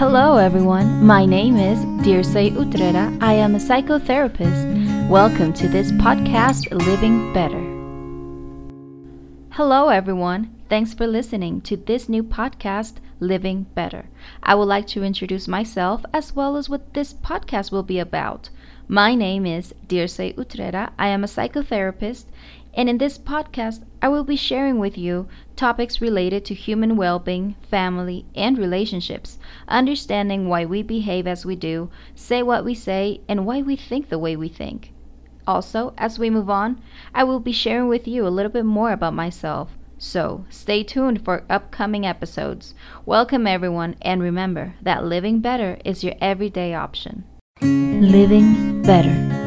Hello, everyone. My name is Dirce Utrera. I am a psychotherapist. Welcome to this podcast, Living Better. Hello, everyone. Thanks for listening to this new podcast, Living Better. I would like to introduce myself as well as what this podcast will be about. My name is Dirce Utrera. I am a psychotherapist, and in this podcast, I will be sharing with you topics related to human well being, family, and relationships, understanding why we behave as we do, say what we say, and why we think the way we think. Also, as we move on, I will be sharing with you a little bit more about myself. So, stay tuned for upcoming episodes. Welcome, everyone, and remember that living better is your everyday option. Living better.